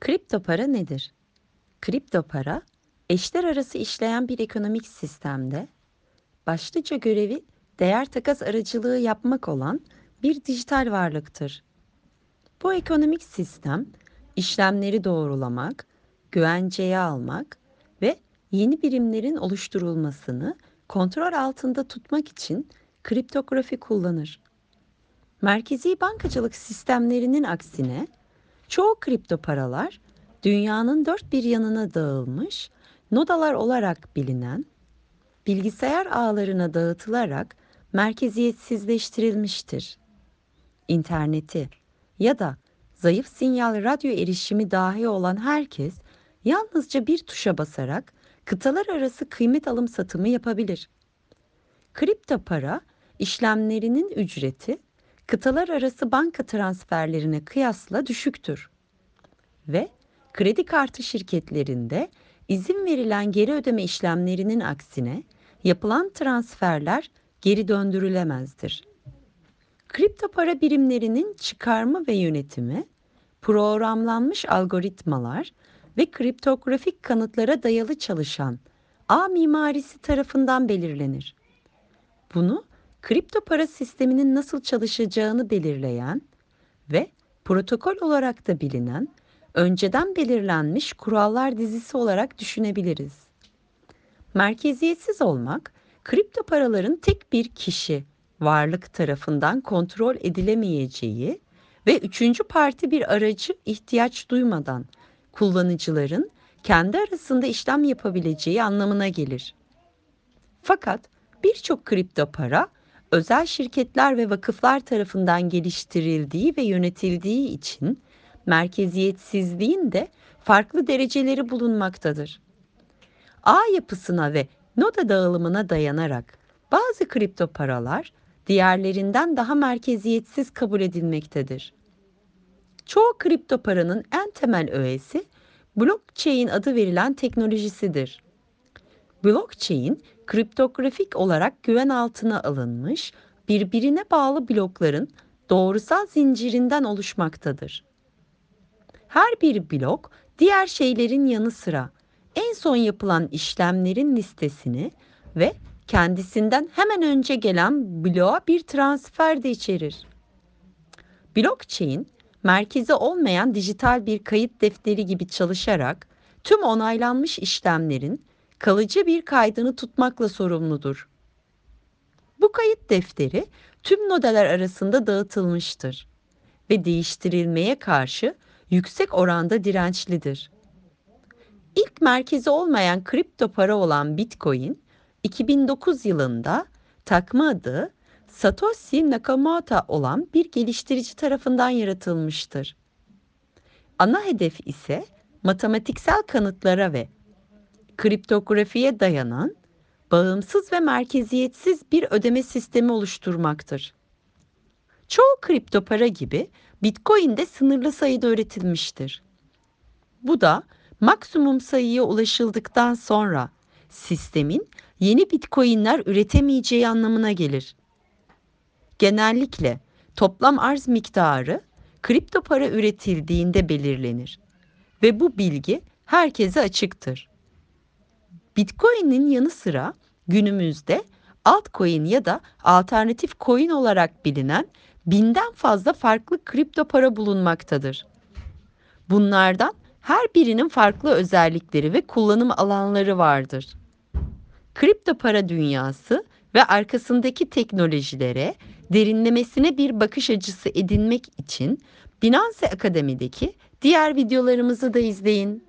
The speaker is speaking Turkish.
Kripto para nedir? Kripto para, eşler arası işleyen bir ekonomik sistemde başlıca görevi değer takas aracılığı yapmak olan bir dijital varlıktır. Bu ekonomik sistem işlemleri doğrulamak, güvenceye almak ve yeni birimlerin oluşturulmasını kontrol altında tutmak için kriptografi kullanır. Merkezi bankacılık sistemlerinin aksine çoğu kripto paralar dünyanın dört bir yanına dağılmış nodalar olarak bilinen bilgisayar ağlarına dağıtılarak merkeziyetsizleştirilmiştir. İnterneti ya da zayıf sinyal radyo erişimi dahi olan herkes yalnızca bir tuşa basarak kıtalar arası kıymet alım satımı yapabilir. Kripto para işlemlerinin ücreti kıtalar arası banka transferlerine kıyasla düşüktür. Ve kredi kartı şirketlerinde izin verilen geri ödeme işlemlerinin aksine yapılan transferler geri döndürülemezdir. Kripto para birimlerinin çıkarma ve yönetimi, programlanmış algoritmalar ve kriptografik kanıtlara dayalı çalışan ağ mimarisi tarafından belirlenir. Bunu kripto para sisteminin nasıl çalışacağını belirleyen ve protokol olarak da bilinen önceden belirlenmiş kurallar dizisi olarak düşünebiliriz. Merkeziyetsiz olmak, kripto paraların tek bir kişi, varlık tarafından kontrol edilemeyeceği ve üçüncü parti bir aracı ihtiyaç duymadan kullanıcıların kendi arasında işlem yapabileceği anlamına gelir. Fakat birçok kripto para özel şirketler ve vakıflar tarafından geliştirildiği ve yönetildiği için merkeziyetsizliğin de farklı dereceleri bulunmaktadır. Ağ yapısına ve noda dağılımına dayanarak bazı kripto paralar diğerlerinden daha merkeziyetsiz kabul edilmektedir. Çoğu kripto paranın en temel öğesi blockchain adı verilen teknolojisidir. Blockchain, kriptografik olarak güven altına alınmış, birbirine bağlı blokların doğrusal zincirinden oluşmaktadır. Her bir blok diğer şeylerin yanı sıra en son yapılan işlemlerin listesini ve kendisinden hemen önce gelen bloğa bir transfer de içerir. Blockchain, merkezi olmayan dijital bir kayıt defteri gibi çalışarak tüm onaylanmış işlemlerin kalıcı bir kaydını tutmakla sorumludur. Bu kayıt defteri tüm nodeler arasında dağıtılmıştır ve değiştirilmeye karşı yüksek oranda dirençlidir. İlk merkezi olmayan kripto para olan Bitcoin, 2009 yılında takma adı Satoshi Nakamoto olan bir geliştirici tarafından yaratılmıştır. Ana hedef ise matematiksel kanıtlara ve kriptografiye dayanan bağımsız ve merkeziyetsiz bir ödeme sistemi oluşturmaktır. Çoğu kripto para gibi Bitcoin de sınırlı sayıda üretilmiştir. Bu da maksimum sayıya ulaşıldıktan sonra sistemin yeni Bitcoin'ler üretemeyeceği anlamına gelir. Genellikle toplam arz miktarı kripto para üretildiğinde belirlenir ve bu bilgi herkese açıktır. Bitcoin'in yanı sıra günümüzde altcoin ya da alternatif coin olarak bilinen binden fazla farklı kripto para bulunmaktadır. Bunlardan her birinin farklı özellikleri ve kullanım alanları vardır. Kripto para dünyası ve arkasındaki teknolojilere derinlemesine bir bakış açısı edinmek için Binance Akademi'deki diğer videolarımızı da izleyin.